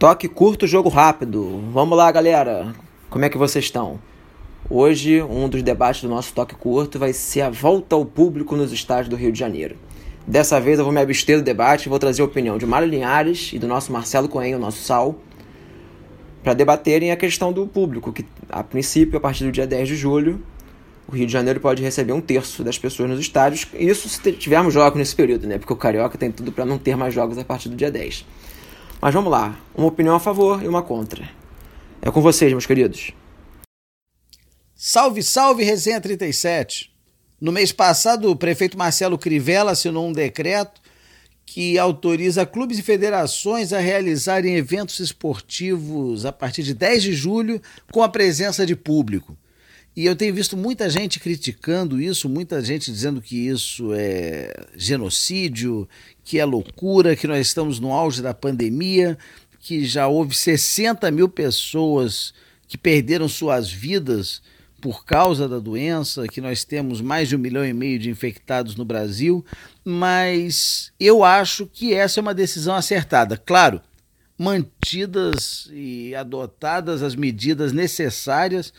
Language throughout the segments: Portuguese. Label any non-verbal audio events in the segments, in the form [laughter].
Toque curto, jogo rápido. Vamos lá, galera. Como é que vocês estão? Hoje, um dos debates do nosso toque curto vai ser a volta ao público nos estádios do Rio de Janeiro. Dessa vez eu vou me abster do debate e vou trazer a opinião de Mário Linhares e do nosso Marcelo Coelho, o nosso Sal, para debaterem a questão do público, que a princípio, a partir do dia 10 de julho, o Rio de Janeiro pode receber um terço das pessoas nos estádios. Isso se tivermos jogos nesse período, né? Porque o Carioca tem tudo para não ter mais jogos a partir do dia 10. Mas vamos lá, uma opinião a favor e uma contra. É com vocês, meus queridos. Salve, salve, Resenha 37. No mês passado, o prefeito Marcelo Crivella assinou um decreto que autoriza clubes e federações a realizarem eventos esportivos a partir de 10 de julho com a presença de público. E eu tenho visto muita gente criticando isso, muita gente dizendo que isso é genocídio, que é loucura, que nós estamos no auge da pandemia, que já houve 60 mil pessoas que perderam suas vidas por causa da doença, que nós temos mais de um milhão e meio de infectados no Brasil, mas eu acho que essa é uma decisão acertada. Claro, mantidas e adotadas as medidas necessárias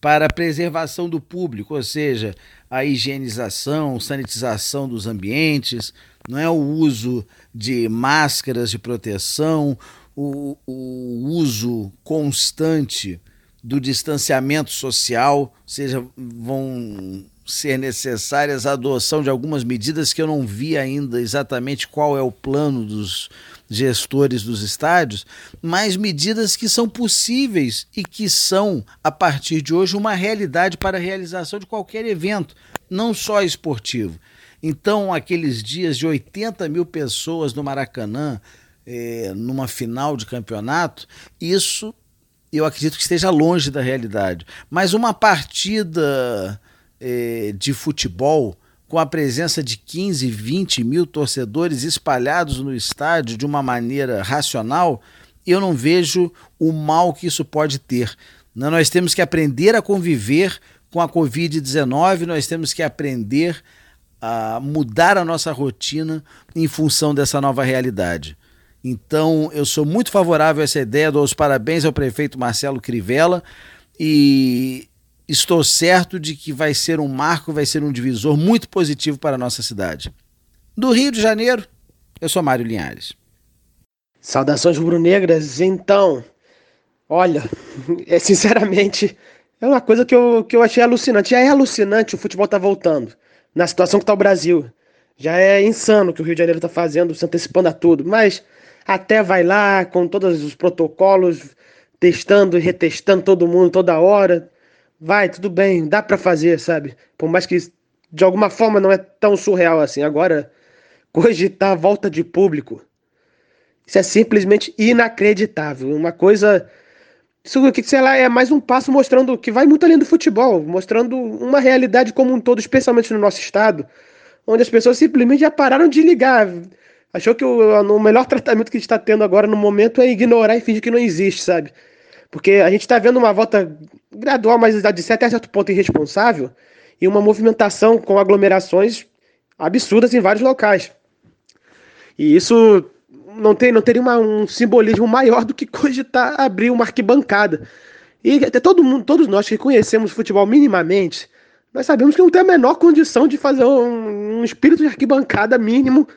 para a preservação do público, ou seja, a higienização, sanitização dos ambientes, não é o uso de máscaras de proteção, o, o uso constante do distanciamento social, ou seja, vão ser necessárias a adoção de algumas medidas que eu não vi ainda exatamente qual é o plano dos gestores dos estádios, mas medidas que são possíveis e que são, a partir de hoje, uma realidade para a realização de qualquer evento, não só esportivo. Então, aqueles dias de 80 mil pessoas no Maracanã, eh, numa final de campeonato, isso eu acredito que esteja longe da realidade. Mas uma partida eh, de futebol com a presença de 15, 20 mil torcedores espalhados no estádio de uma maneira racional, eu não vejo o mal que isso pode ter. Nós temos que aprender a conviver com a Covid-19, nós temos que aprender a mudar a nossa rotina em função dessa nova realidade. Então, eu sou muito favorável a essa ideia, dou os parabéns ao prefeito Marcelo Crivella e estou certo de que vai ser um marco, vai ser um divisor muito positivo para a nossa cidade. Do Rio de Janeiro, eu sou Mário Linhares. Saudações rubro-negras. Então, olha, [laughs] é, sinceramente, é uma coisa que eu, que eu achei alucinante. Já é alucinante o futebol tá voltando, na situação que está o Brasil. Já é insano o que o Rio de Janeiro está fazendo, se antecipando a tudo. Mas até vai lá com todos os protocolos, testando e retestando todo mundo toda hora. Vai, tudo bem, dá para fazer, sabe? Por mais que de alguma forma não é tão surreal assim. Agora, [laughs] cogitar a volta de público, isso é simplesmente inacreditável. Uma coisa. Isso que, sei lá, é mais um passo mostrando que vai muito além do futebol, mostrando uma realidade como um todo, especialmente no nosso estado, onde as pessoas simplesmente já pararam de ligar achou que o, o melhor [laughs] tratamento que a gente está tendo agora no momento é ignorar e fingir que não existe, sabe? Porque a gente está vendo uma volta gradual, mas de certo, certo ponto irresponsável, e uma movimentação com aglomerações absurdas em vários locais. E isso não, tem, não teria uma, um simbolismo maior do que cogitar abrir uma arquibancada. E até todo mundo, todos nós que conhecemos futebol minimamente, nós sabemos que não tem a menor condição de fazer um, um espírito de arquibancada mínimo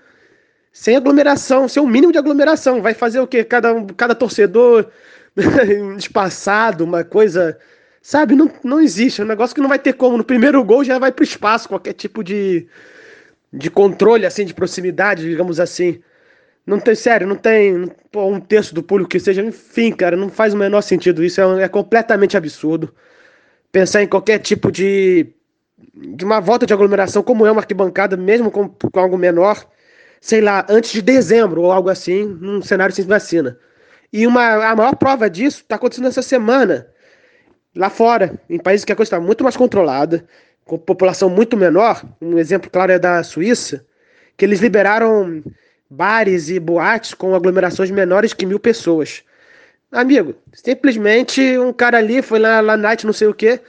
sem aglomeração, sem um mínimo de aglomeração. Vai fazer o quê? Cada, cada torcedor [laughs] espaçado, uma coisa. Sabe, não, não existe. É um negócio que não vai ter como. No primeiro gol já vai pro espaço, qualquer tipo de, de controle, assim, de proximidade, digamos assim. Não tem, sério, não tem pô, um terço do público que seja. Enfim, cara, não faz o menor sentido isso. É, é completamente absurdo. Pensar em qualquer tipo de. de uma volta de aglomeração, como é uma arquibancada, mesmo com, com algo menor sei lá, antes de dezembro ou algo assim, num cenário sem vacina. E uma, a maior prova disso está acontecendo essa semana, lá fora, em países que a coisa está muito mais controlada, com população muito menor. Um exemplo claro é da Suíça, que eles liberaram bares e boates com aglomerações menores que mil pessoas. Amigo, simplesmente um cara ali foi lá, lá night, não sei o que,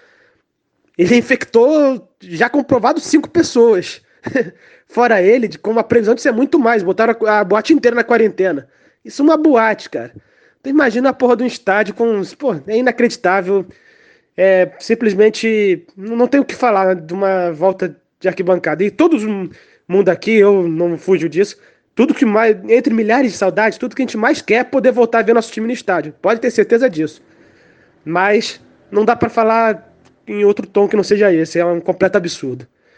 ele infectou, já comprovado, cinco pessoas. [laughs] Fora ele, com uma previsão de ser muito mais. Botaram a boate inteira na quarentena. Isso é uma boate, cara. Imagina a porra de um estádio com. Pô, é inacreditável. É simplesmente. Não tem o que falar de uma volta de arquibancada. E todo mundo aqui, eu não fujo disso. Tudo que mais. Entre milhares de saudades, tudo que a gente mais quer é poder voltar a ver nosso time no estádio. Pode ter certeza disso. Mas não dá para falar em outro tom que não seja esse. É um completo absurdo.